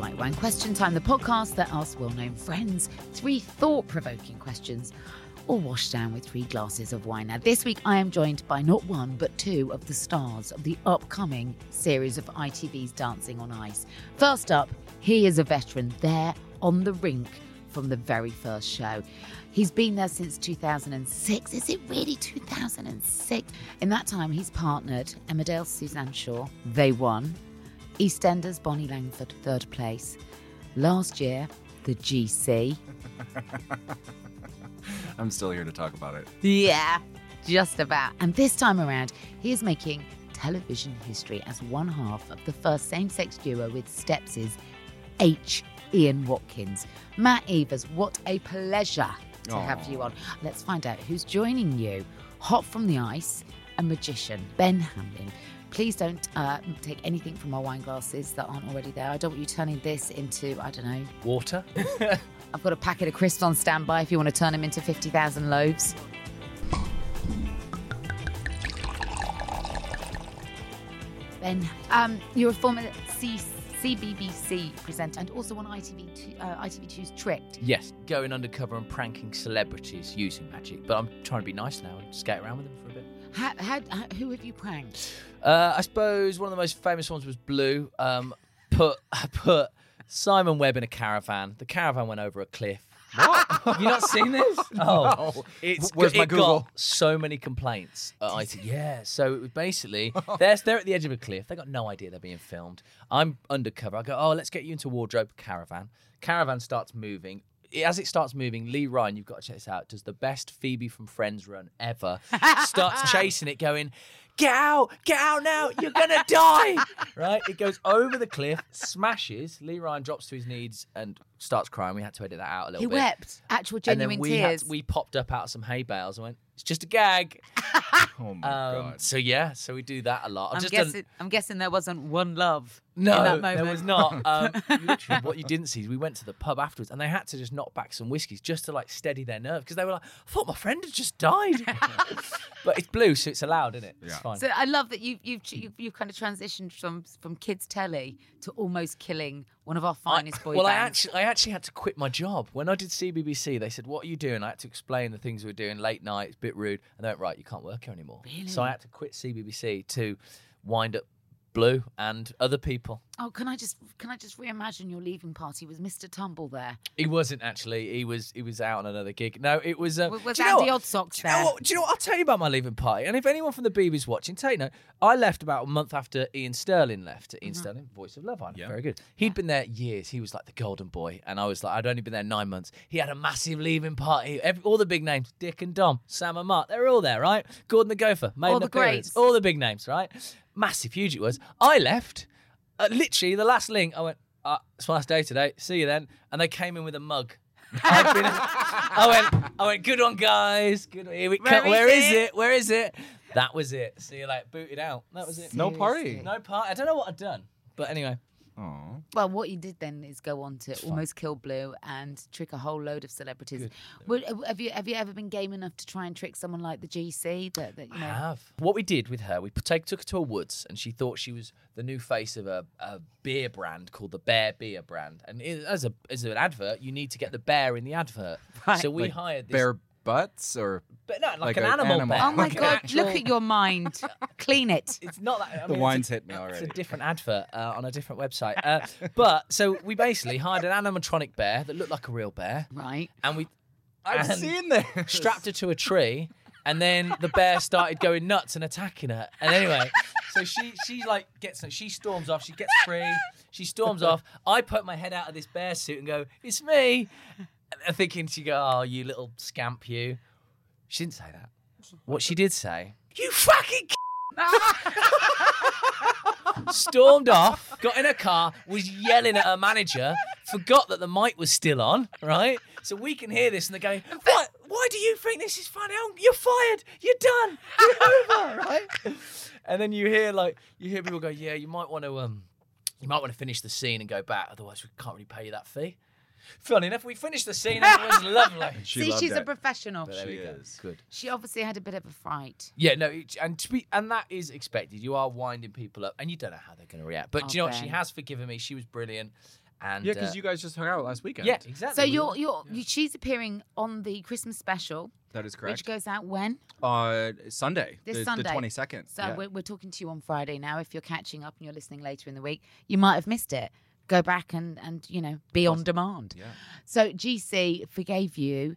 White Wine Question Time, the podcast that asks well known friends three thought provoking questions or wash down with three glasses of wine. Now, this week I am joined by not one but two of the stars of the upcoming series of ITV's Dancing on Ice. First up, he is a veteran there on the rink from the very first show. He's been there since 2006. Is it really 2006? In that time, he's partnered Emmerdale Suzanne Shaw. They won. EastEnders Bonnie Langford, third place. Last year, the GC. I'm still here to talk about it. Yeah, just about. And this time around, he is making television history as one half of the first same sex duo with Steps' H. Ian Watkins. Matt Evers, what a pleasure to have you on. Let's find out who's joining you. Hot from the ice, a magician, Ben Hanlin. Please don't uh, take anything from our wine glasses that aren't already there. I don't want you turning this into, I don't know, Water. I've got a packet of crisps on standby if you want to turn them into 50,000 loaves. Ben, um, you're a former C- CBBC presenter and also on ITV2, uh, ITV2's Tricked. yes, going undercover and pranking celebrities using magic. But I'm trying to be nice now and skate around with them for. How, how, how, who have you pranked? Uh, I suppose one of the most famous ones was Blue. Um, put put Simon Webbe in a caravan. The caravan went over a cliff. What? Have you not seen this? Oh, it's Where's it my Google? got so many complaints. At IT. Yeah, so it was basically they're they're at the edge of a cliff. They got no idea they're being filmed. I'm undercover. I go, oh, let's get you into wardrobe caravan. Caravan starts moving. As it starts moving, Lee Ryan, you've got to check this out. Does the best Phoebe from Friends run ever? starts chasing it, going, "Get out! Get out now! You're gonna die!" right? It goes over the cliff, smashes. Lee Ryan drops to his knees and starts crying. We had to edit that out a little He bit. He wept. Actual And genuine then we tears. Had, we popped up out of some hay bales and went, "It's just a gag." Oh my Um, god. so yeah, so we do that a lot. I've I'm just done- guessing, I'm guessing there wasn't one love no, in that moment. there was not. Um, literally, what you didn't see is we went to the pub afterwards, and they had to just knock back some whiskies just to like steady their nerve because they were like, "I thought my friend had just died." but it's blue, so it's allowed, isn't it? It's Yeah. fine. So I love that you, you've, you've you've kind of transitioned from from kids telly to almost killing one of our finest boy well, I actually, I actually had to quit my job when I did CBBC. They said, "What are you doing?" I had to explain the things we were doing late night. It's a bit rude. And they went, "Right, you can't work here anymore." So I had to quit CBBC to wind up Blue and other people. oh, can I just can I just reimagine your leaving party? Was Mr. Tumble there? He wasn't actually. He was. He was out on another gig. No, it was. Uh, Was- was do you Andy what? Oddsock do you know what? Do you know what? I'll tell you about my leaving party. And if anyone from the BB's watching, take note. I left about a month after Iain Stirling left. Iain Mm-hmm. Stirling, voice of love, I know, very good. He'd been there years. He was like the golden boy, and I was like, I'd only been there nine months. He had a massive leaving party. Every, all the big names, Dick and Dom, Sam and Mark, they were all there, right? Gordon the Gopher, made All the greats. all the big names, right? Massive, huge it was. I left. Uh, literally, the last link, I went, uh, it's my last day today. See you then. And they came in with a mug. I've been, I went, I went, good on, guys. Good. Here we Where come. Where is is it? it? Where is it? That was it. So you're like booted out. That was it. No party. No party. I don't know what I'd done, but anyway. Aw. Well, what you did then is go on to almost kill Blue and trick a whole load of celebrities. Would, uh, have you have you ever been game enough to try and trick someone like the GC? That, that you know, I have. What we did with her, we take, took her to a woods, and she thought she was the new face of a, a beer brand called the Bear Beer brand. And it, as a as an advert, you need to get the bear in the advert. Right. So we Like hired this, Bare butts or but no, like, like an an animal, animal. bear. oh my like god! actual- Look at your mind. Clean it. It's not that. I The mean, it's wine's a- hit me already. It's a different advert uh, on a different website. Uh, but so we basically hired an animatronic bear that looked like a real bear, Right. and we I've and seen this. strapped her to a tree, and then the bear started going nuts and attacking her. And anyway, so she she like gets she storms off. She gets free. She storms off. I put my head out of this bear suit and go, "It's me." Thinking she go, "Oh, you little scamp, you." She didn't say that. What she did say, "You fucking." stormed off, got in a car, was yelling at her manager, forgot that the mic was still on, right? So we can hear this, and they're going, "What? Why do you think this is funny? Oh, You're fired. You're done. You're over, right?" And then you hear like you hear people go, "Yeah, you might want to um, you might want to finish the scene and go back, otherwise we can't really pay you that fee." Funny enough, we finished the scene and it was lovely. She See, loved she's a it. professional. There She we go. is. Good. She obviously had a bit of a fright. Yeah, no, it- and to be, and that is expected. You are winding people up, and you don't know how they're going to react. But Oh, do you know what? She Ben. has forgiven me. She was brilliant, and Yeah, because uh, you guys just hung out last weekend. yeah, exactly. So We you're were- you're you, she's appearing on the Christmas special, that is correct. which goes out when? uh, Sunday, This the, Sunday. the twenty second. So we're, we're talking to you on Friday now. If you're catching up and you're listening later in the week, you might have missed it. Go back and and you know be on demand. Yeah. So GC forgave you.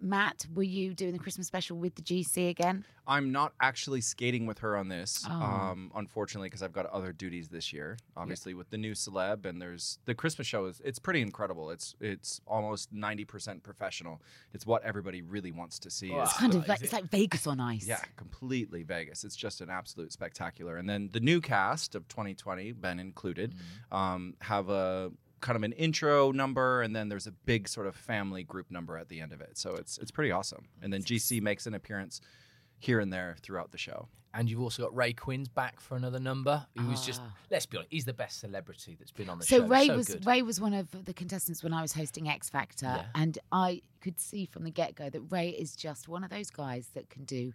Matt, were you doing the Christmas special with the GC again? I'm not actually skating with her on this, Oh. um, unfortunately, because I've got other duties this year. Obviously, with the new celeb, and there's the Christmas show is it's pretty incredible. It's it's almost ninety percent professional. It's what everybody really wants to see. Wow. It's kind of like it's like Vegas on ice. Yeah, completely Vegas. It's just an absolute spectacular. And then the new cast of 2020, Ben included, um, have a kind of an intro number, and then there's a big sort of family group number at the end of it. So it's it's pretty awesome. And then GC makes an appearance here and there throughout the show. and you've also got Ray Quinn's back for another number. Who was just Ah. let's be honest, he's the best celebrity that's been on the So show. Ray so was good. Ray was one of the contestants when I was hosting X Factor, Yeah. and I could see from the get go that Ray is just one of those guys that can do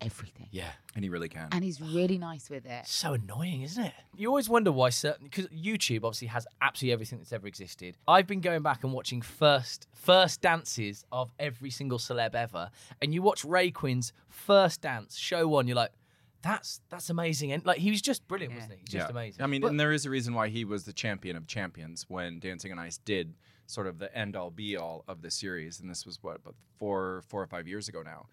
everything, Yeah. And he really can. and he's really nice with it. So annoying, isn't it? You always wonder why certain because YouTube obviously has absolutely everything that's ever existed. I've been going back and watching first first dances of every single celeb ever, and you watch Ray Quinn's first dance, show one, you're like, that's that's amazing, and like he was just brilliant, wasn't he? He's just amazing. I mean, But- and there is a reason why he was the champion of champions when Dancing on Ice did sort of the end all be all of the series, and this was what about four four or five years ago now.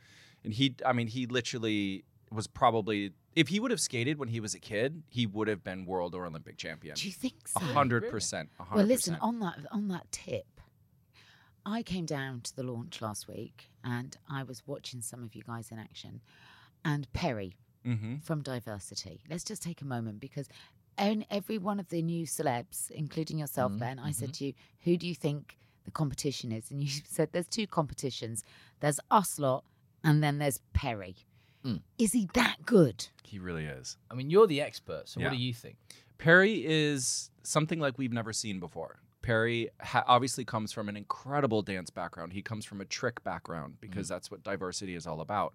And he, I mean, he literally was probably if he would have skated when he was a kid, he would have been world or Olympic champion. Do you think so? A hundred percent. Well, listen, on that on that tip, I came down to the launch last week and I was watching some of you guys in action, and Perri Mm-hmm. from Diversity. Let's just take a moment because in every one of the new celebs, including yourself, Mm-hmm, Ben, I said to you, "Who do you think the competition is?" And you said, "There's two competitions. There's us lot, and then there's Perri." Mm. Is he that good? He really is. I mean, you're the expert, so Yeah. what do you think? Perri is something like we've never seen before. Perri ha- obviously comes from an incredible dance background. He comes from a trick background because that's what diversity is all about.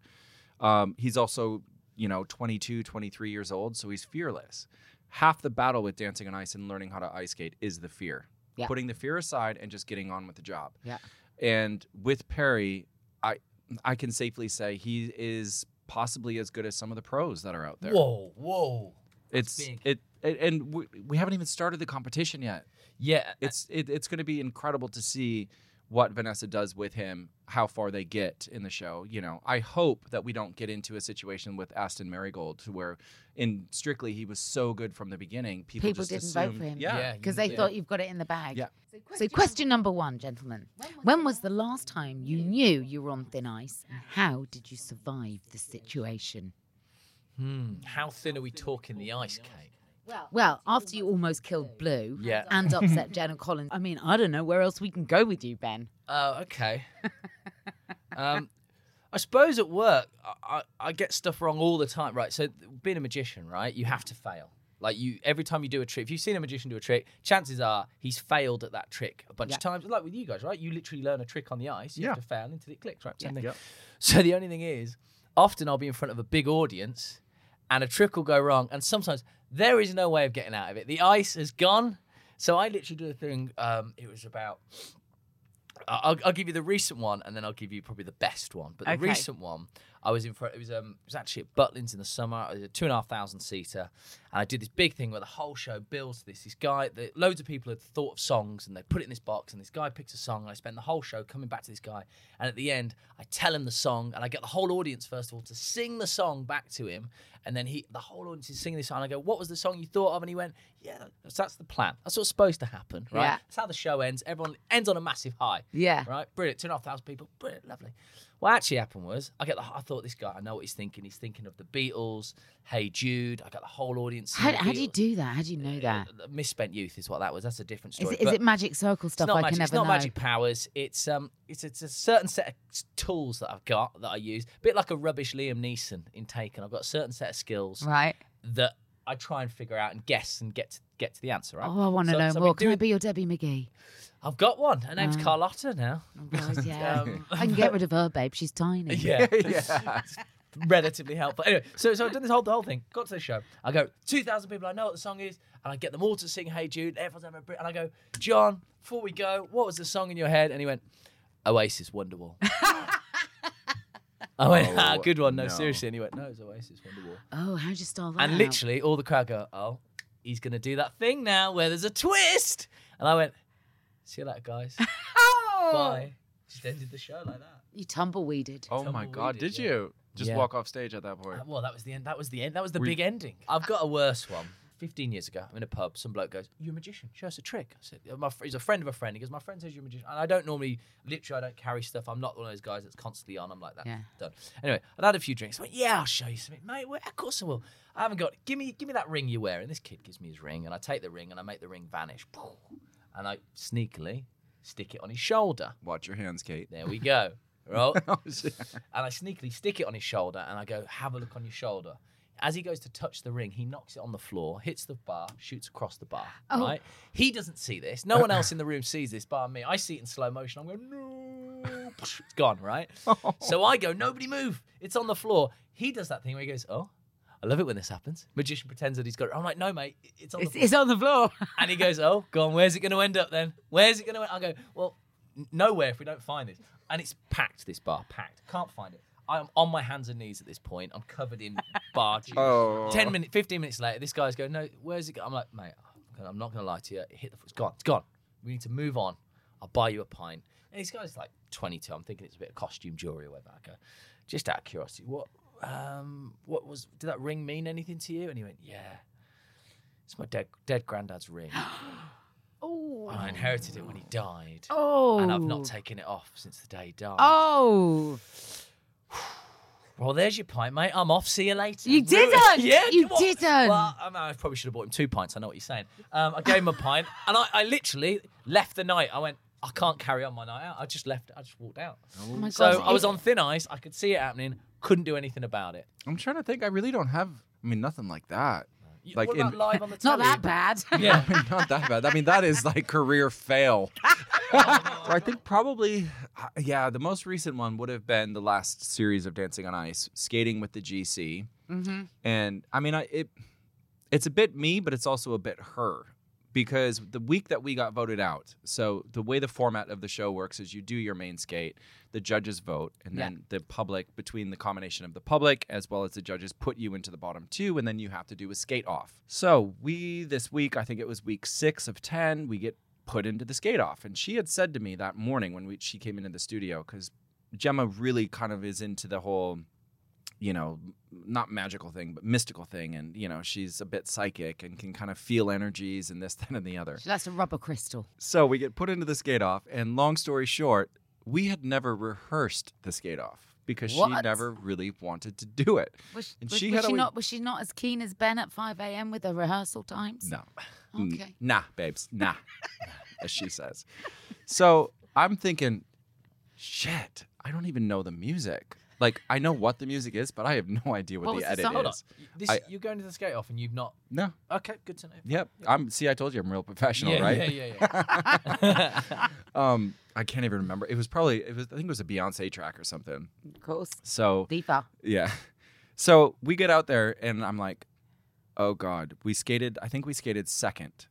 Um, he's also, you know, 22, 23 years old, so he's fearless. Half the battle with dancing on ice and learning how to ice skate is the fear. Yeah. Putting the fear aside and just getting on with the job. Yeah. And with Perry, I I can safely say he is possibly as good as some of the pros that are out there. Whoa, whoa. It's big. it, it and we, we haven't even started the competition yet. Yeah, It's it, it's going to be incredible to see what Vanessa does with him, how far they get in the show. You know, I hope that we don't get into a situation with Aston Merrygold to where, in Strictly, he was so good from the beginning. People, People just didn't assumed, vote for him. Yeah, Yeah. Because they Yeah. thought you've got it in the bag. Yeah. So, question number one, gentlemen. When was the last time you knew you were on thin ice, and how did you survive the situation? Hmm. How thin are we talking the ice cake? Well, after you almost killed Blue Yeah. and upset Jen and Colin, I mean, I don't know where else we can go with you, Ben. Oh, okay. um, I suppose at work, I, I, I get stuff wrong all the time. Right. So being a magician, right, you have to fail. Like you, every time you do a trick, if you've seen a magician do a trick, chances are he's failed at that trick a bunch Yeah. of times. Like with you guys, right? You literally learn a trick on the ice. You have to fail until it clicks, right? Same thing. Yep. So the only thing is, often I'll be in front of a big audience, and a trick will go wrong, and sometimes there is no way of getting out of it. The ice has gone. So I literally do a thing. Um, it was about I'll, I'll give you the recent one, and then I'll give you probably the best one. But the Okay. recent one, I was in front. It was um, it was actually at Butlins in the summer. It was a two and a half thousand seater, and I did this big thing where the whole show builds to this. This guy, the, loads of people had thought of songs, and they put it in this box, and this guy picks a song, and I spend the whole show coming back to this guy, and at the end, I tell him the song, and I get the whole audience first of all to sing the song back to him, and then he, the whole audience is singing this song. And I go, "What was the song you thought of?" And he went, "Yeah, that's, that's the plan. That's what's supposed to happen, right? Yeah. That's how the show ends. Everyone ends on a massive high." Yeah. Right, brilliant. Two and a half thousand people, brilliant, lovely. What actually happened was, I get the. I thought this guy, I know what he's thinking. He's thinking of the Beatles, Hey Jude. I got the whole audience. How, how do you do that? How do you know that? Uh, Misspent youth is what that was. That's a different Is story. it, is But it magic circle stuff I magic. can it's never not know? magic powers. It's um, it's it's a certain set of s- tools that I've got that I use. A bit like a rubbish Liam Neeson in Taken. I've got a certain set of skills Right. that I try and figure out and guess and get to, get to the answer. Right. Oh, I want to So- know so more. Can I be your Debbie McGee? I've got one. Her name's Oh. Carlotta now. Oh, God, yeah. Um, I can get rid of her, babe. She's tiny. Yeah. yeah. relatively helpful. Anyway, so so I've done this whole the whole thing. Got to the show. I go two thousand people. I know what the song is, and I get them all to sing "Hey Jude." Everyone's having a brit, and I go, John. Before we go, what was the song in your head? And he went, Oasis, Wonderwall. I went, ah, Oh, good one. No, no. seriously. And he went, no, it's Oasis, Wonderwall. Oh, how'd you style that? And out? literally, all the crowd go, oh, he's gonna do that thing now where there's a twist. And I went, see you later, guys. Oh! Bye. Just ended the show like that. You tumbleweeded. Oh my God! Did yeah. you just Yeah. walk off stage at that point? Uh, well, that was the end. That was the end. That was the Were you- big ending. I've got a worse one. 15 years ago, I'm in a pub. Some bloke goes, "You're a magician. Show us a trick." I said, "Uh, "My he's a friend of a friend." He goes, "My friend says you're a magician." And I don't normally, literally, I don't carry stuff. I'm not one of those guys that's constantly on. I'm like that. Yeah. Done. Anyway, I'd had a few drinks. I went, "Yeah, I'll show you something, mate. Well, of course I will. I haven't got. Give me, give me that ring you wear." And this kid gives me his ring, and I take the ring and I make the ring vanish, and I sneakily stick it on his shoulder. Watch your hands, Kate. There we go. Right. Oh, and I sneakily stick it on his shoulder and I go, have a look on your shoulder. As he goes to touch the ring, he knocks it on the floor, hits the bar, shoots across the bar. Oh. Right? He doesn't see this. No one else in the room sees this bar me. I see it in slow motion. I'm going, no. It's gone, right? So I go, nobody move. It's on the floor. He does that thing where he goes, oh. I love it when this happens. Magician pretends that he's got it. I'm like, no, mate, it's on the floor. it's on the floor. And he goes, "Oh, go on. Where's it going to end up then? Where's it going to?" End? I go, "Well, nowhere if we don't find this." And it's packed. This bar packed. Can't find it. I'm on my hands and knees at this point. I'm covered in bar juice. Oh. Ten minutes, fifteen minutes later, this guy's going, "No, where's it?" go-" I'm like, "Mate, I'm not going to lie to you. It hit the. It's gone. It's gone. We need to move on. I'll buy you a pint." And this guy's like 22. I'm thinking it's a bit of costume jewelry or whatever. I go, just out of curiosity, what, um, what was? Did that ring mean anything to you? And he went, "Yeah." It's my dead dead granddad's ring. Oh. I inherited it when he died. Oh. And I've not taken it off since the day he died. Oh. Well, there's your pint, mate. I'm off. See you later. You didn't! yeah, You come didn't! Well, I, mean, I probably should have bought him two pints. I know what you're saying. Um, I gave him a pint, and I, I literally left the night. I went, I can't carry on my night out. I just left. I just walked out. Oh my So God. I was on thin ice. I could see it happening. Couldn't do anything about it. I'm trying to think. I really don't have. I mean, nothing like that. You- Like what in- live on the It's not that bad. Yeah. Not that bad. I mean, that is like career fail. so I think probably, uh, yeah, the most recent one would have been the last series of Dancing on Ice, skating with the GC. Mm-hmm. And I mean, I, it it's a bit me, but it's also a bit her because the week that we got voted out. So the way the format of the show works is you do your main skate, the judges vote, and Yeah. then the public between the combination of the public as well as the judges put you into the bottom two, and then you have to do a skate off. So we this week, I think it was week six of ten, we get put into the skate off, and she had said to me that morning when we, she came into the studio because Gemma really kind of is into the whole you know, not magical thing, but mystical thing. And, you know, she's a bit psychic and can kind of feel energies and this, that, and the other. She likes a rubber crystal. So we get put into the skate off. And long story short, we had never rehearsed the skate off. because she never really wanted to do it. Was, And was, she was she always- not was she not as keen as Ben at five a.m. with her rehearsal times? No. Okay. Nah, babes. Nah. as she says. So I'm thinking, shit, I don't even know the music. Like, I know what the music is, but I have no idea what, What the the edit song? Hold on. is. This, I- you're going to the skate off and you've not. No. Okay, good to know. Yep. I'm see, I told you I'm real professional, yeah, right? Yeah, yeah, yeah. Um, I can't even remember. It was probably it was I think it was a Beyonce track or something. Of course, So diva. Yeah. So we get out there and I'm like, oh God. We skated, I think we skated second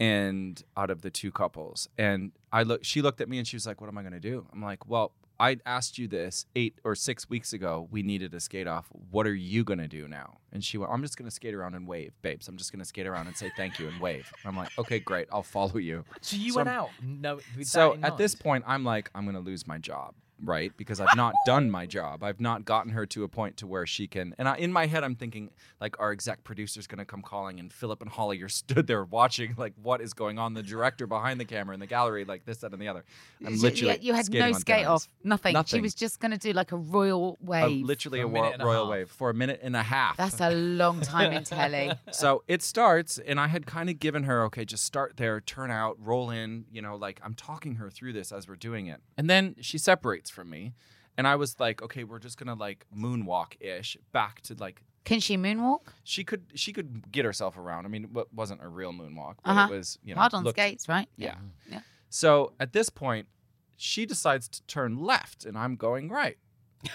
and out of the two couples. And I look she looked at me and she was like, What am I gonna do? I'm like, Well, I asked you this eight or six weeks ago. We needed a skate off. What are you gonna do now? And she went, I'm just gonna skate around and wave, babes. I'm just gonna skate around and say thank you and wave. And I'm like, okay, great, I'll follow you. So you So went I'm- out. No. So at this point, I'm like, I'm gonna lose my job, right? Because I've not done my job. I've not gotten her to a point to where she can. And I, in my head, I'm thinking like, our exec producer's gonna come calling, and Phillip and Holly are stood there watching, like, what is going on? The director behind the camera in the gallery, like this, that, and the other. I'm literally you had no skate off, ice. nothing. She was just going to do like a royal A- wave. literally a, a minute ro- and a royal half. wave for a minute and a half. That's a long time in telly. so it starts and i had kind of given her okay just start there turn out roll in you know like i'm talking her through this as we're doing it and then she separates from me. And i was like okay we're just gonna like moonwalk ish back to like Can she moonwalk? she could she could get herself around. I mean it wasn't a real moonwalk but Uh-huh. it was you know Hard on looked- skates, right? yeah. Yeah. so at this point she decides to turn left and i'm going right.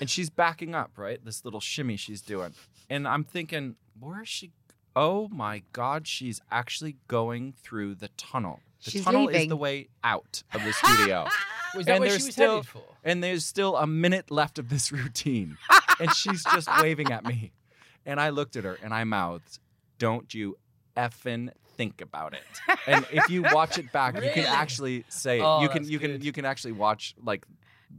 And she's backing up right? This little shimmy she's doing. And i'm thinking where is she oh my god she's actually going through the tunnel. The She's tunnel is the way out of the studio Was that and there's she was still headed for? and there's still a minute left of this routine. And she's just waving at me. And i looked at her and i mouthed don't you effing think about it. And if you watch it back you can actually say it. Oh, you can you can you can actually watch like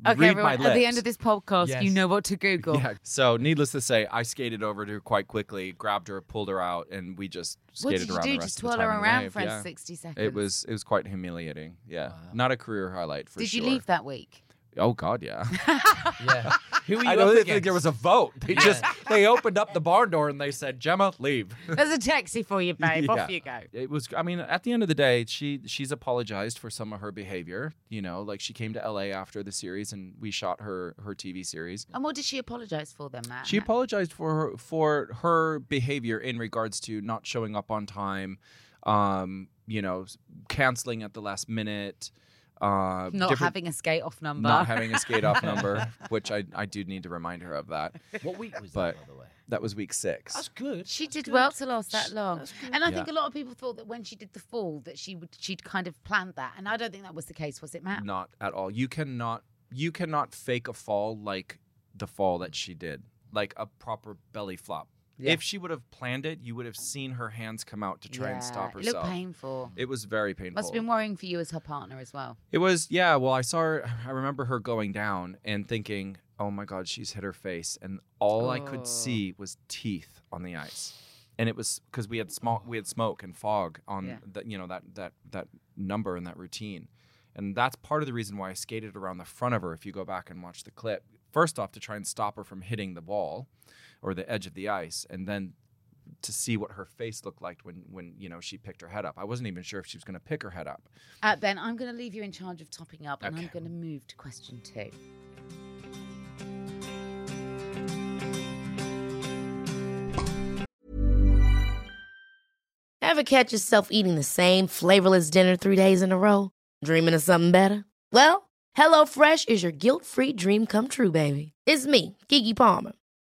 Okay, read everyone, my at the end of this podcast, you know what to Google. yeah so needless to say i skated over to her quite quickly grabbed her pulled her out and we just What skated did you around do? the Just rest of the twirl time her in the around for yeah. 60 seconds. it was it was quite humiliating yeah Wow. not a career highlight for Did sure Did you leave that week? Oh god yeah Yeah. Who were you I up don't think against? there was a vote. They Yeah. just they opened up the barn door and they said, "Gemma, leave." There's a taxi for you, babe. Off Yeah. you go. It was. I mean, at the end of the day, she she's apologized for some of her behavior. You know, like she came to L.A. after the series and we shot her her TV series. And what did she apologise for then, Matt? She apologized for her for her behavior in regards to not showing up on time, um, you know, s- canceling at the last minute, uh, Not having a skate off number. not having a skate off number, which I I do need to remind her of that. What week was But- that, by the way? That was week six. That's good. She That's did good. well to last that long. And I Yeah. think a lot of people thought that when she did the fall that she would she'd kind of planned that. And I don't think that was the case, was it, Matt? Not at all. You cannot you cannot fake a fall like the fall that she did, like a proper belly flop. Yeah. If she would have planned it, you would have seen her hands come out to try and stop herself. It looked painful. It was very painful. Must have been worrying for you as her partner as well. It was yeah. Well, I saw her. I remember her going down and thinking, "Oh my God, she's hit her face," and all I Oh. could see was teeth on the ice. And it was because we had smoke, we had smoke and fog on Yeah. that you know that that that number and that routine, and that's part of the reason why I skated around the front of her. If you go back and watch the clip, first off to try and stop her from hitting the wall or the edge of the ice, and then to see what her face looked like when when you know she picked her head up. I wasn't even sure if she was going to pick her head up. Uh, ben, I'm going to leave you in charge of topping up and I'm going to move to question two. Ever catch yourself eating the same flavorless dinner three days in a row? Dreaming of something better? Well, HelloFresh is your guilt-free dream come true, baby. It's me, Keke Palmer.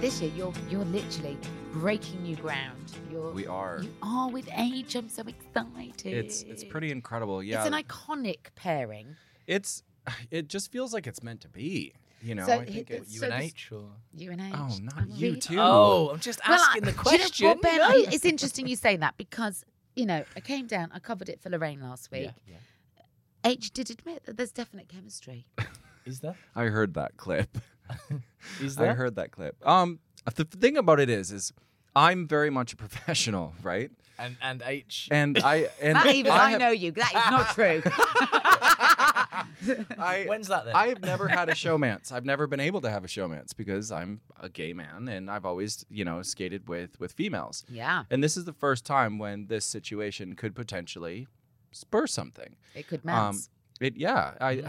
This year you're you're literally breaking new ground. You're We are. You are with H. I'm so excited. It's it's pretty incredible. Yeah. It's an iconic pairing. it's it just feels like it's meant to be. You know, So I think it- it's You So and this- H or? You and H. Oh, not I'm you really- too. Oh, I'm just Well, asking I- the do you know question. Ben, No. I- it's interesting you say that because you know I came down. I covered it for Lorraine last week. Yeah, H did admit that there's definite chemistry. Is there? I heard that clip. Is I there? heard that clip. Um, the thing about it is, is I'm very much a professional, right? And and H. And I and That even I, have- know you. That is not true. I, When's that then? I've never had a showmance. I've never been able to have a showmance because I'm a gay man and I've always, you know, skated with with females. yeah, And this is the first time when this situation could potentially spur something. it could Um, it yeah, I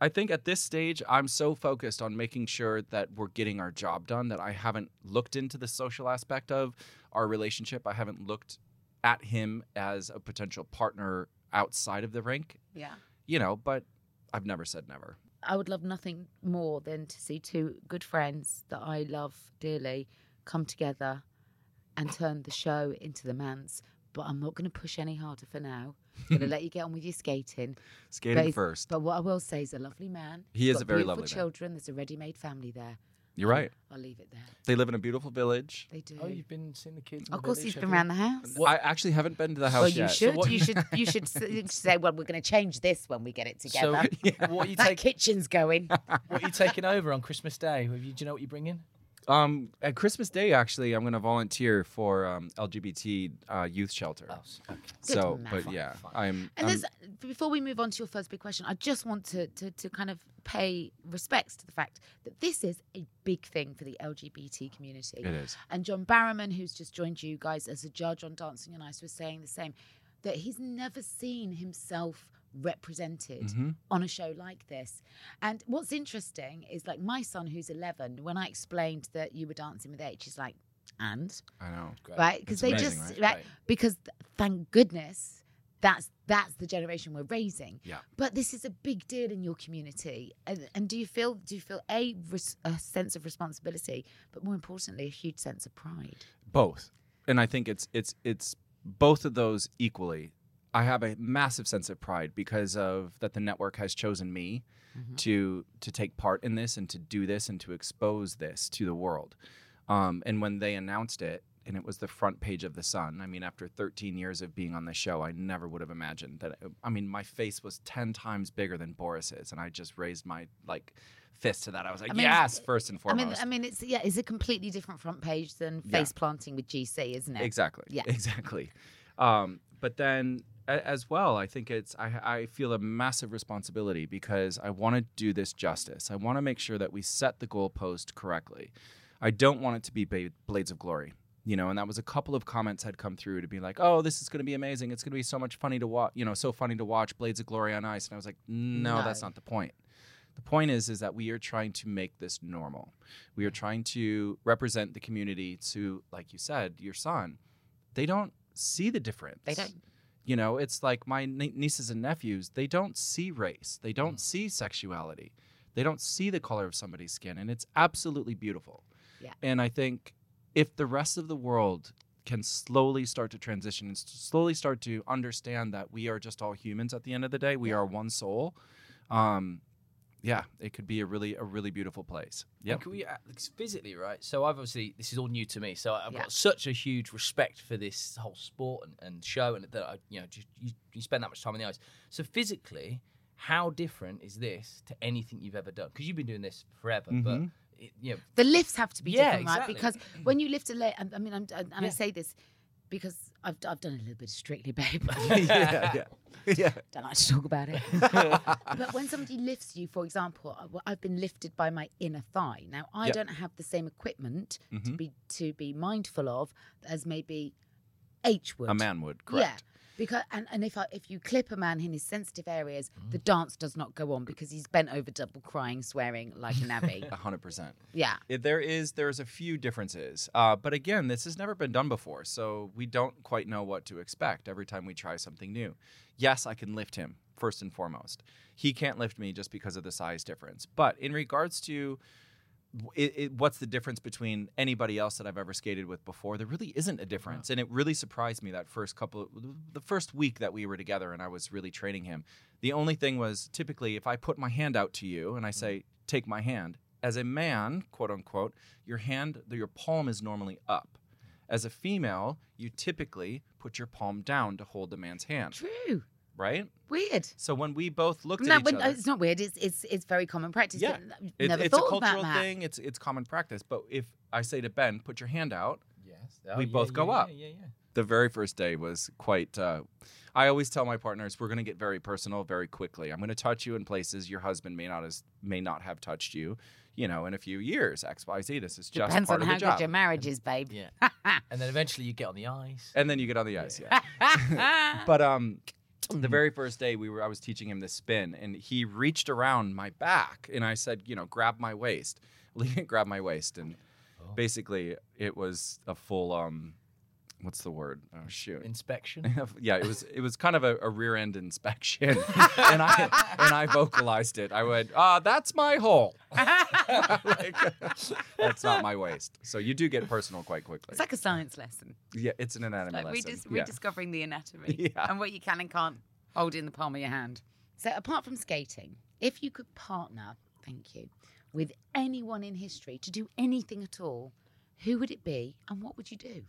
I think at this stage I'm so focused on making sure that we're getting our job done that I haven't looked into the social aspect of our relationship. I haven't looked at him as a potential partner outside of the rink, yeah. you know, but I've never said never. I would love nothing more than to see two good friends that I love dearly come together and turn the show into the man's. But I'm not going to push any harder for now. I'm going to let you get on with your skating. Skating But first. But what I will say is a lovely man. He He's is a very lovely man. children. There's a ready-made family there. You're right. I'll leave it there. They live in a beautiful village. They do. Oh, you've been seeing the kids. in of the course, village, he's have been you? around the house. I actually haven't been to the house Well, you yet. should. what- you should. You should s- say, "Well, we're going to change this when we get it together." So, what are you that taking? kitchen's going. What are you taking over on Christmas Day? You, do you know what you're bringing? Um, at Christmas Day, actually, I'm going to volunteer for um, LGBT uh, youth shelter. Oh, s- okay. so, man. but Fine, yeah, fine. I'm. And I'm there's, before we move on to your first big question, I just want to, to, to kind of pay respects to the fact that this is a big thing for the LGBT community. It is. And John Barrowman, who's just joined you guys as a judge on Dancing on Ice, was saying the same that he's never seen himself represented Mm-hmm. on a show like this. And what's interesting is like my son, who's 11, when I explained that you were dancing with H, he's like, and? I know. right because they amazing, just right? because th- thank goodness that's that's the generation we're raising Yeah. but this is a big deal in your community and, and do you feel do you feel a, res- a sense of responsibility but more importantly a huge sense of pride Both, and I think it's it's it's both of those equally. I have a massive sense of pride because of that the network has chosen me to to take part in this and to do this and to expose this to the world. Um, and when they announced it, and it was the front page of the Sun. I mean, after 13 years of being on the show, I never would have imagined that. I mean, my face was 10 times bigger than Boris's, and I just raised my like fist to that. I was like, I mean, yes, first and foremost. I mean. I mean, it's yeah, it's a completely different front page than Yeah. face planting with GC, isn't it? Exactly. Yeah. Exactly. Um, but then as well, I think it's I, I feel a massive responsibility because I want to do this justice. I want to make sure that we set the goalpost correctly. I don't want it to be ba- Blades of Glory. You know, and that was a couple of comments had come through to be like, "Oh, this is going to be amazing. It's going to be so much funny to watch. You know, so funny to watch Blades of Glory on ice." And I was like, "No, that's not the point. The point is, is that we are trying to make this normal. We are trying to represent the community to, like you said, your son. They don't see the difference. They don't. You know, it's like my nie- nieces and nephews. They don't see race. They don't see sexuality. They don't see the color of somebody's skin, and it's absolutely beautiful. Yeah. And I think if the rest of the world can slowly start to transition and slowly start to understand that we are just all humans at the end of the day, we are one soul. Um, yeah, it could be a really a really beautiful place. Yeah, Can we, uh, physically, right? So I've obviously this is all new to me. So I've Yeah. got such a huge respect for this whole sport and, and show, and that I, you know, just, you, you spend that much time on the ice. So physically, how different is this to anything you've ever done? Because you've been doing this forever, but it, you know, The lifts have to be Yeah, different, right? Because when you lift a leg, I mean, I'm, and I say this because I've, I've done a little bit of Strictly Babe. yeah, yeah, yeah. don't like to talk about it. but when somebody lifts you, for example, I've been lifted by my inner thigh. Now I Yep. don't have the same equipment to Mhm. be to be mindful of as maybe H would. A man would, correct. Yeah. Because and, and if I, if you clip a man in his sensitive areas, Mm. the dance does not go on because he's bent over double, crying, swearing like a navvy. A hundred percent. yeah. It, there is there's a few differences, uh, but again, this has never been done before, so we don't quite know what to expect every time we try something new. Yes, I can lift him first and foremost. He can't lift me just because of the size difference. But in regards to it, it, what's the difference between anybody else that I've ever skated with before? There really isn't a uh-huh. difference, and it really surprised me that first couple, the first week that we were together, and I was really training him. The only thing was typically if I put my hand out to you and I mm-hmm. say, "Take my hand," as a man, quote unquote, your hand, your palm is normally up. Mm-hmm. As a female, you typically put your palm down to hold the man's hand, True. Right? Weird. So when we both looked No, at each but other, it's not weird. It's it's it's very common practice. yeah, It- never it's a thought of that, cultural Matt. thing. It's it's common practice. But if I say to Ben, "Put your hand out," yes, We both go up. Yeah, yeah, yeah. the very first day was quite. Uh, I always tell my partners we're going to get very personal very quickly. I'm going to touch you in places your husband may not as may not have touched you. You know, in a few years, X, Y, Z. This is just Depends part on of how the job. good your marriage is, babe. Yeah. and then eventually you get on the ice. and then you get on the ice. Yeah. but um, the very first day we were, I was teaching him this spin, and he reached around my back, and I said, you know, grab my waist. Well, he didn't grab my waist, and basically it was a full um, what's the word? Oh shoot. Inspection. yeah, it was it was kind of a, a rear end inspection, and I and I vocalized it. I went, "Ah, that's my hole. Like, that's not my waist." So you do get personal quite quickly. It's like a science lesson. yeah, it's an anatomy Like lesson. redis- yeah. rediscovering the anatomy Yeah. and what you can and can't hold in the palm of your hand. So apart from skating, if you could partner, thank you, with anyone in history to do anything at all, who would it be and what would you do?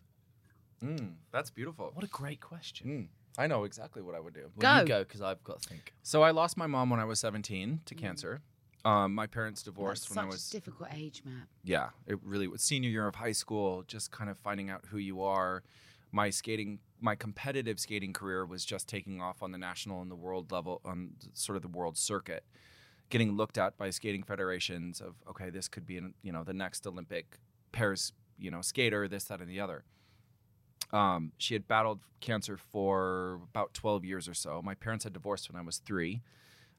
Mm, that's beautiful. What a great question. Mm, I know exactly what I would do. Well, Go. you go because I've got to think. So I lost my mom when I was 17 to cancer. Um, my parents divorced That's when I was a difficult age, Matt. yeah, it really was senior year of high school, just kind of finding out who you are. My skating, my competitive skating career was just taking off on the national and the world level, on sort of the world circuit, getting looked at by skating federations of, okay, this could be, an, you know, the next Olympic pairs you know, skater, this, that, and the other. Um, she had battled cancer for about 12 years or so. My parents had divorced when I was three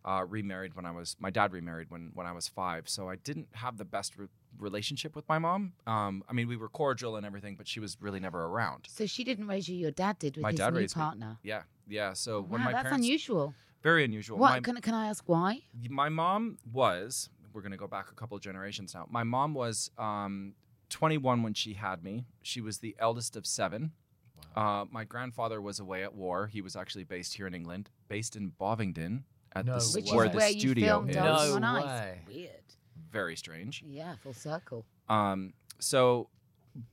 uh, remarried when I was my dad remarried when when I was five. So I didn't have the best re- relationship with my mom. Um, I mean, we were cordial and everything, but she was really never around. So she didn't raise you, your dad did with My his dad new raised me. partner. Yeah, yeah. So when wow, my that's parents, unusual. very unusual. What My, can, can I ask why? my mom was. We're gonna go back a couple of generations now. My mom was um, 21 when she had me. She was the eldest of seven. Uh, my grandfather was away at war. He was actually based here in England, based in Bovingdon, at No the s- Which where is the where studio is. No way. Weird. Very strange. Yeah, full circle. Um, so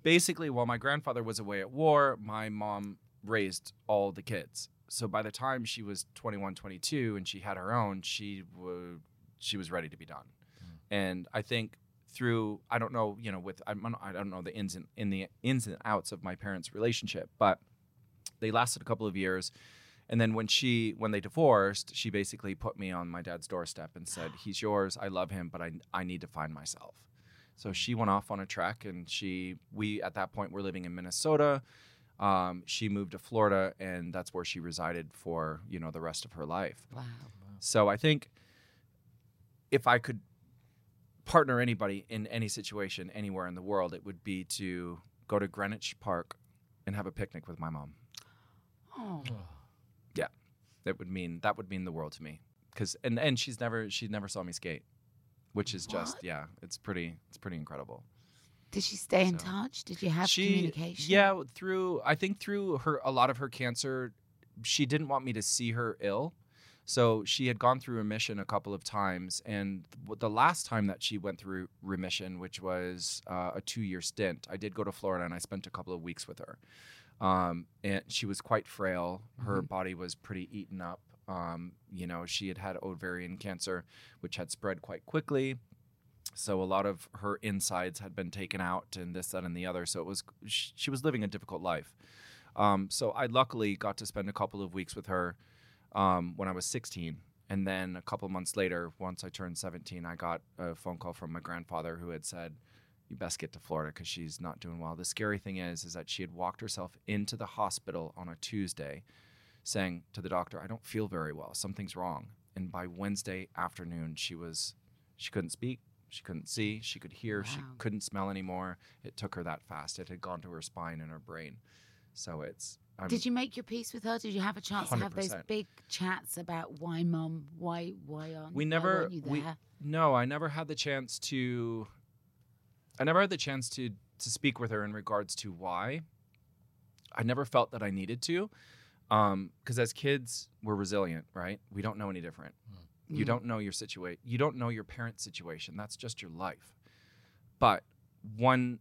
basically, while my grandfather was away at war, my mom raised all the kids. So by the time she was 21, 22, and she had her own, she was she was ready to be done. And I think through I don't know, you know, with I'm, I don't know the ins and in the ins and outs of my parents' relationship, but they lasted a couple of years. And then when she when they divorced, she basically put me on my dad's doorstep and said, "He's yours. I love him, but I I need to find myself." So she went off on a trek, and she we at that point were living in Minnesota. Um, she moved to Florida, and that's where she resided for you know the rest of her life. Wow. So I think if I could partner anybody in any situation anywhere in the world, it would be to go to Greenwich Park and have a picnic with my mom. Oh, Yeah, that would mean that would mean the world to me. Cause and and she's never she never saw me skate, which is just yeah, it's pretty it's pretty incredible. did she stay in touch? Did you have she communication? yeah through I think through her a lot of her cancer, she didn't want me to see her ill, So she had gone through remission a couple of times, and the last time that she went through remission, which was uh, a two-year stint, I did go to Florida and I spent a couple of weeks with her. Um, and she was quite frail. Her body was pretty eaten up. Um, you know, she had had ovarian cancer, which had spread quite quickly. So a lot of her insides had been taken out, and this, that, and the other. So it was she was living a difficult life. Um, so I luckily got to spend a couple of weeks with her um, when I was 16. And then a couple months later, once I turned 17, I got a phone call from my grandfather who had said, "You best get to Florida because she's not doing well." The scary thing is, is that she had walked herself into the hospital on a Tuesday, saying to the doctor, "I don't feel very well. Something's wrong." And by Wednesday afternoon, she was, she couldn't speak, she couldn't see, she could hear, she couldn't smell anymore. It took her that fast. It had gone to her spine and her brain. So it's. I'm, Did you make your peace with her? Did you have a chance to have those big chats about why, mum? Why, why aren't we never we, no i never had the chance to i never had the chance to to speak with her in regards to why i never felt that i needed to um because as kids we're resilient right we don't know any different you Mm. don't know your situation you don't know your parents situation that's just your life but when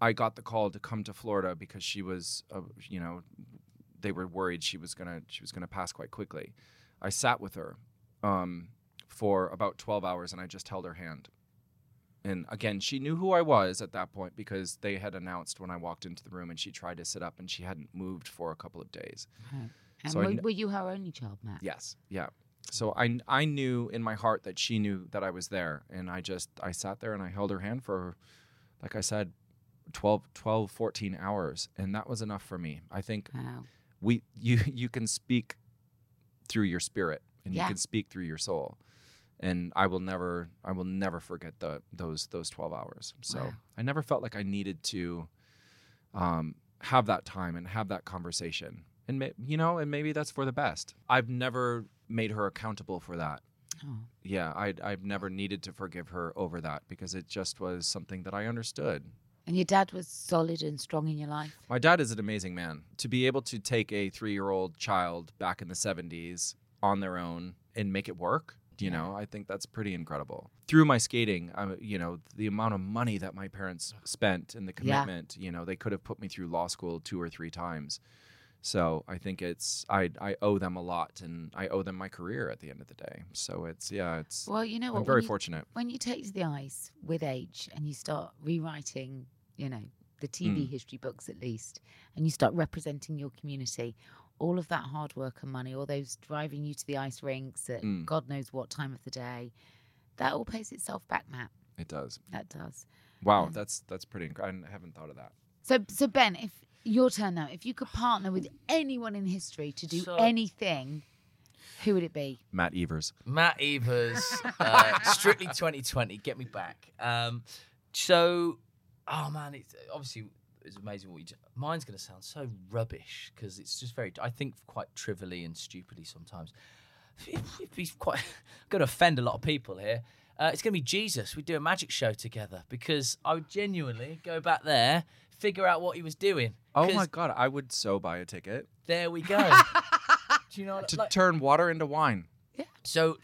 i got the call to come to florida because she was uh, you know they were worried she was gonna she was gonna pass quite quickly i sat with her um for about 12 hours and I just held her hand. And again, she knew who I was at that point because they had announced when I walked into the room and she tried to sit up and she hadn't moved for a couple of days. And So were, kn- were you her only child, Matt? Yes. Yeah. So I I knew in my heart that she knew that I was there and I just I sat there and I held her hand for like I said 12 12 14 hours and that was enough for me. I think Wow. we you you can speak through your spirit and Yeah. you can speak through your soul and i will never i will never forget the those those 12 hours so Wow. i never felt like i needed to um have that time and have that conversation and ma- you know and maybe that's for the best i've never made her accountable for that Oh. yeah i i've never needed to forgive her over that because it just was something that i understood And your dad was solid and strong in your life. my dad is an amazing man. To be able to take a three year old child back in the 70s on their own and make it work, you know, I think that's pretty incredible. Through my skating, I, you know, the amount of money that my parents spent and the Yeah. commitment, you know, they could have put me through law school two or three times. So I think it's I I owe them a lot and I owe them my career at the end of the day. So it's yeah, it's Well, you know? I'm very when you, fortunate. When you take to the ice with age and you start rewriting, you know, the TV Mm. history books at least, and you start representing your community, all of that hard work and money, all those driving you to the ice rinks at Mm. God knows what time of the day, that all pays itself back, Matt. It does. That does. Wow, Yeah. that's that's pretty incredible. I haven't thought of that. So, so Ben, if your turn now, if you could partner with anyone in history to do So- anything, who would it be? Matt Evers. Matt Evers, uh, strictly 2020. Get me back. Um, so, oh man, it's obviously it's amazing what you. Do. Mine's going to sound so rubbish because it's just very. I think quite trivially and stupidly sometimes. He's quite going to offend a lot of people here. Uh, it's going to be Jesus. We do a magic show together because I would genuinely go back there, figure out what he was doing. Oh my god, I would so buy a ticket There we go. do you know? What, to like, turn water into wine. Yeah. So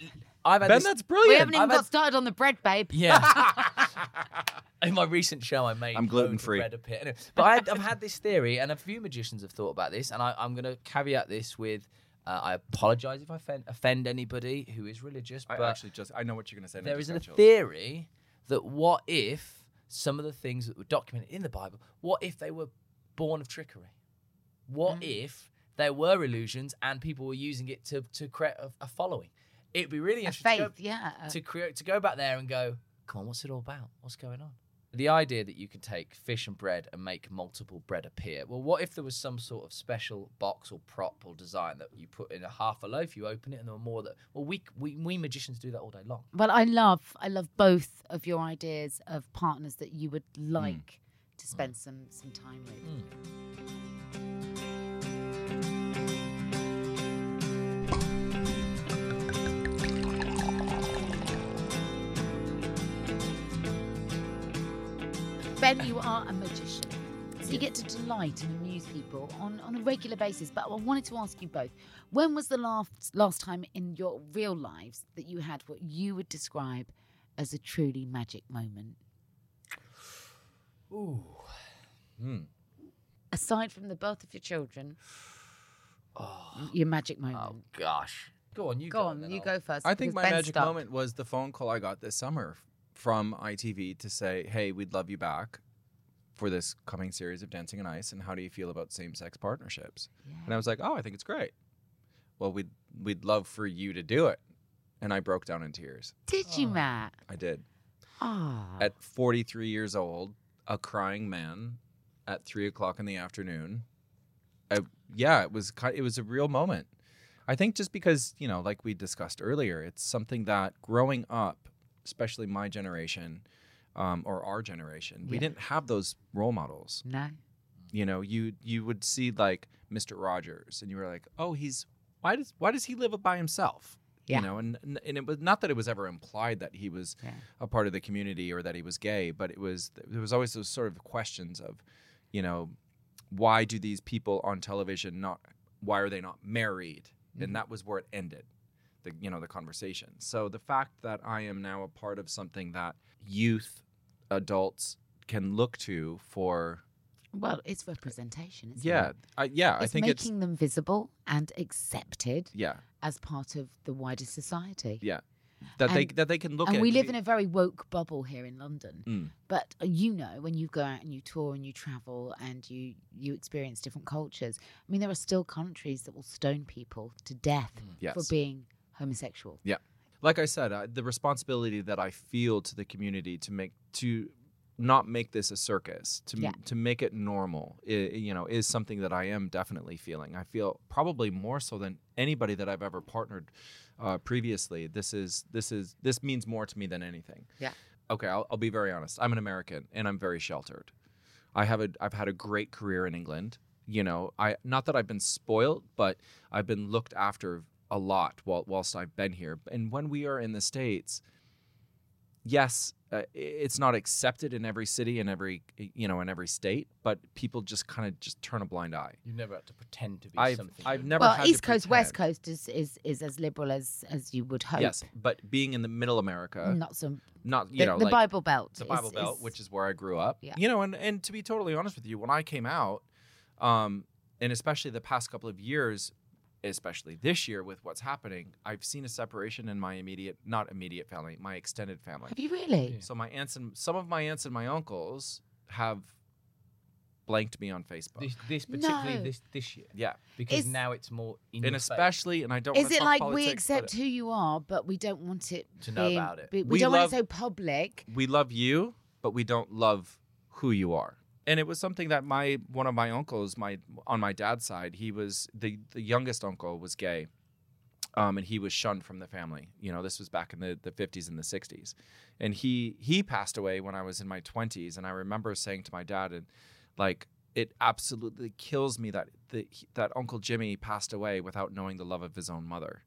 I've had Ben, this, that's We brilliant. haven't even I've got had- started on the bread, babe. Yeah. In my recent show, I made I'm loads of gluten-free. bread appear. Anyway, But I, I've had this theory, and a few magicians have thought about this, and I, I'm going to caveat this with uh, I apologize if I offend, offend anybody who is religious, I but actually just I know what you're gonna say. and I there just is got a chills. theory that what if some of the things that were documented in the Bible, what if they were born of trickery? What mm. if there were illusions and people were using it to, to create a, a following? It'd be really A interesting to go- yeah. to create to go back there and go, come on, what's it all about? What's going on? The idea that you can take fish and bread and make multiple bread appear. Well, what if there was some sort of special box or prop or design that you put in a half a loaf, you open it, and there were more that. Well, we we, we magicians do that all day long. Well, I love, I love both of your ideas of partners that you would Hmm. like to spend some some time with. Ben, you are a magician. So you get to delight and amuse people on, on a regular basis. But I wanted to ask you both when was the last, last time in your real lives that you had what you would describe as a truly magic moment? Ooh. Hmm. Aside from the birth of your children, your magic moment. Oh gosh. Go on, you go go. on, you I'll- go first. I think my magic moment was the phone call I got this summer from ITV to say, "Hey, we'd love you back for this coming series of Dancing on Ice, and how do you feel about same-sex partnerships?" And I was like, "Oh, I think it's great. Well, we'd we'd love for you to do it." And I broke down in tears. Did you, Matt? I did. Ah. At 43 years old, a crying man at three o'clock in the afternoon. I, yeah, it was ki- it was a real moment. I think just because you know, like we discussed earlier, it's something that growing up, especially my generation, um, or our generation, we didn't have those role models. No. You know, you you would see like Mr. Rogers, and you were like, oh, he's why does why does he live by himself? Yeah. You know, and and it was not that it was ever implied that he was Yeah. a part of the community or that he was gay, but it was there was always those sort of questions of, you know, why do these people on television not why are they not married? And that was where it ended. The you know, the conversation. So the fact that I am now a part of something that youth adults can look to for Well, it's representation, isn't yeah, it? I, yeah, I It's think it's making them visible and accepted yeah, as part of the wider society. yeah, that they that they can look and at. we live in a very woke bubble here in London. Mm. But uh, you know, when you go out and you tour and you travel and you you experience different cultures. I mean, there are still countries that will stone people to death for Mm. Yes. being homosexual. Yeah. Like I said, I, the responsibility that I feel to the community to make to not make this a circus, to Yeah. to make it normal, i you know, is something that I am definitely feeling. I feel probably more so than anybody that I've ever partnered uh, previously. This is this is this means more to me than anything. Yeah. Okay, I'll, I'll be very honest. I'm an American and I'm very sheltered. I have a I've had a great career in England. You know, I not that I've been spoiled, but I've been looked after a lot while, whilst I've been here. And when we are in the states, yes, uh, it's not accepted in every city and every you know in every state, but people just kind of just turn a blind eye. You've never had to pretend to be I've something. I've never well, had East to Coast, West. Coast is, is is as liberal as as you would hope. Yes, but being in the middle America, Not some. not you The, know the like, Bible Belt. the is- Bible Belt, is- which is where I grew up. Yeah. You know, and and to be totally honest with you, when I came out, um, and especially the past couple of years, especially this year with what's happening, I've seen a separation in my immediate, not immediate family, my extended family. Have you really? So my aunts and some of my aunts and my uncles have blanked me on Facebook. this, this particularly No. this this year yeah, because Is- now it's more in and especially, and I don't. Is it talk like we politics, but accept who you are, but we don't want it To know about it. We, we We don't love- want it so public. we love you, but we don't love who you are. And it was something that my one of my uncles, my on my dad's side, he was the the youngest uncle was gay, um, and he was shunned from the family. You know, this was back in the the fifties and the sixties, and he he passed away when I was in my twenties. And I remember saying to my dad, and like it absolutely kills me that the, that Uncle Jimmy passed away without knowing the love of his own mother,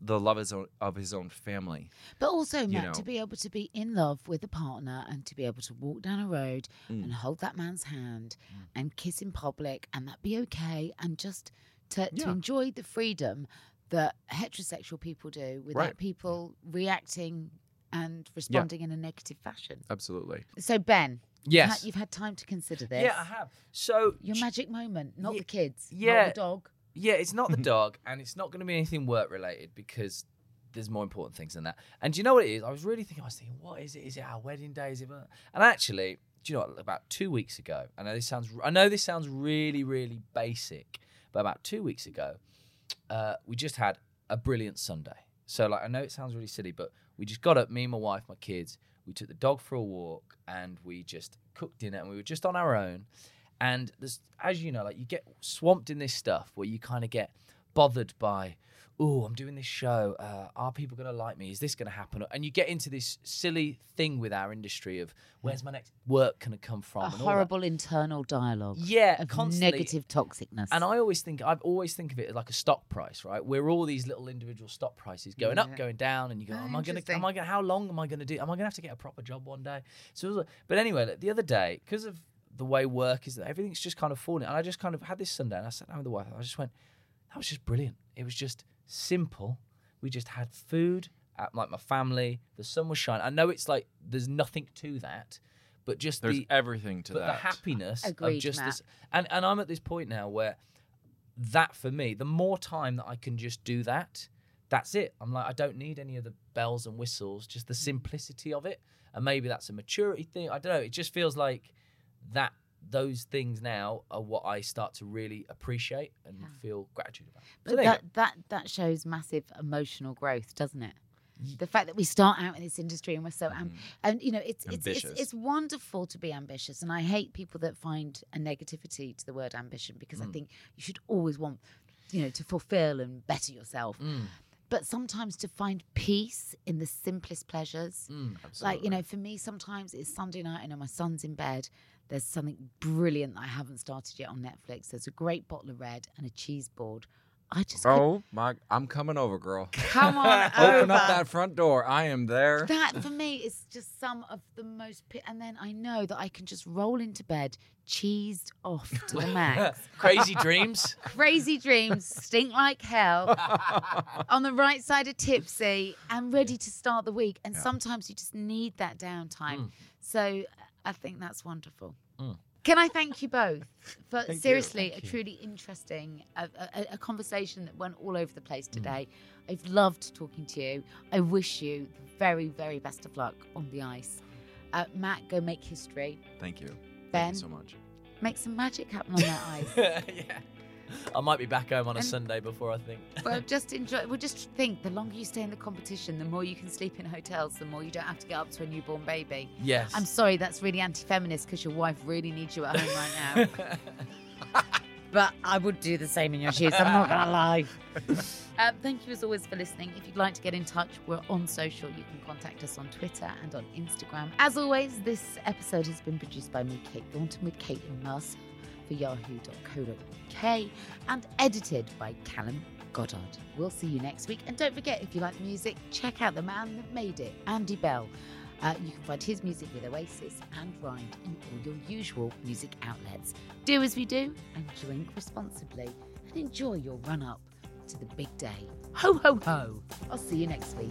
the love of his own, of his own family. But also, Matt, know. to be able to be in love with a partner and to be able to walk down a road Mm. and hold that man's hand and kiss in public and that be okay and just to, to enjoy the freedom that heterosexual people do without Right. people reacting and responding in a negative fashion. Absolutely. So, Ben, you've Yes. had- you've had time to consider this. Yeah, I have. So Your magic moment, not Ye- the kids, yeah. not the dog. Yeah, it's not the dog, and it's not going to be anything work related because there's more important things than that. And do you know what it is? I was really thinking. I was thinking, what is it? Is it our wedding day? Is it? And actually, do you know what? About two weeks ago, I know this sounds. I know this sounds really, really basic, but about two weeks ago, uh, we just had a brilliant Sunday. So, like, I know it sounds really silly, but we just got up. Me and my wife, my kids. We took the dog for a walk, and we just cooked dinner, and we were just on our own. And there's, as you know, like you get swamped in this stuff where you kind of get bothered by, oh, I'm doing this show. Uh, are people going to like me? Is this going to happen? And you get into this silly thing with our industry of where's my next work going to come from? A and all that. horrible internal dialogue. Yeah, of constantly. negative toxicness. And I always think I've always think of it as like a stock price, right? We're all these little individual stock prices going Yeah. up, going down, and you go, Oh, "Am I gonna? Am I gonna? How long am I gonna do? Am I gonna have to get a proper job one day?" So, it was like- but anyway, like, the other day, because of the way work is that everything's just kind of falling. And I just kind of had this Sunday and I sat down with the wife. And I just went, that was just brilliant. It was just simple. We just had food at like my family. The sun was shining. I know it's like there's nothing to that, but just There's the everything to but that. the happiness Agreed, of just Matt. this. And and I'm at this point now where that for me, the more time that I can just do that, that's it. I'm like, I don't need any of the bells and whistles, just the simplicity of it. And maybe that's a maturity thing. I don't know. It just feels like that those things now are what I start to really appreciate and feel gratitude about. But there you that, that that shows massive emotional growth, doesn't it? The fact that we start out in this industry and we're so am- mm-hmm. and you know it's it's, it's it's wonderful to be ambitious and I hate people that find a negativity to the word ambition because I mm. think you should always want you know to fulfill and better yourself. Mm. But sometimes to find peace in the simplest pleasures. Mm, like, you know, for me, sometimes it's Sunday night and my son's in bed. There's something brilliant that I haven't started yet on Netflix. There's a great bottle of red and a cheese board. I just could- Oh my! I'm coming over, girl. come on Open up that front door. I am there. That for me is just some of the most. Pi- and then I know that I can just roll into bed, cheesed off to the max. Crazy dreams. Crazy dreams, stink like hell, on the right side of tipsy, and ready to start the week. And sometimes you just need that downtime. Hmm. So I think that's wonderful. Can I thank you both for Thank seriously a truly interesting a, a, a conversation that went all over the place today. I've loved talking to you. I wish you the very, very best of luck on the ice. Uh, Matt, go make history. Thank you. Ben? Thank you so much. Make some magic happen on that ice. yeah. I might be back home on a And- Sunday before I think. Well, just enjoy. Well, just think: the longer you stay in the competition, the more you can sleep in hotels, the more you don't have to get up to a newborn baby. Yes. I'm sorry, that's really anti-feminist because your wife really needs you at home right now. but I would do the same in your shoes. I'm not gonna lie. Um, thank you as always for listening. If you'd like to get in touch, we're on social. You can contact us on Twitter and on Instagram. As always, this episode has been produced by me, Kate Thornton, with Caitlin Mercer for yahoo.co.uk and edited by Callum Goddard. We'll see you next week. And don't forget, if you like music, check out the man that made it, Andy Bell. Uh, you can find his music with Oasis and Ride in all your usual music outlets. Do as we do and drink responsibly and enjoy your run up to the big day. Ho, ho, ho. I'll see you next week.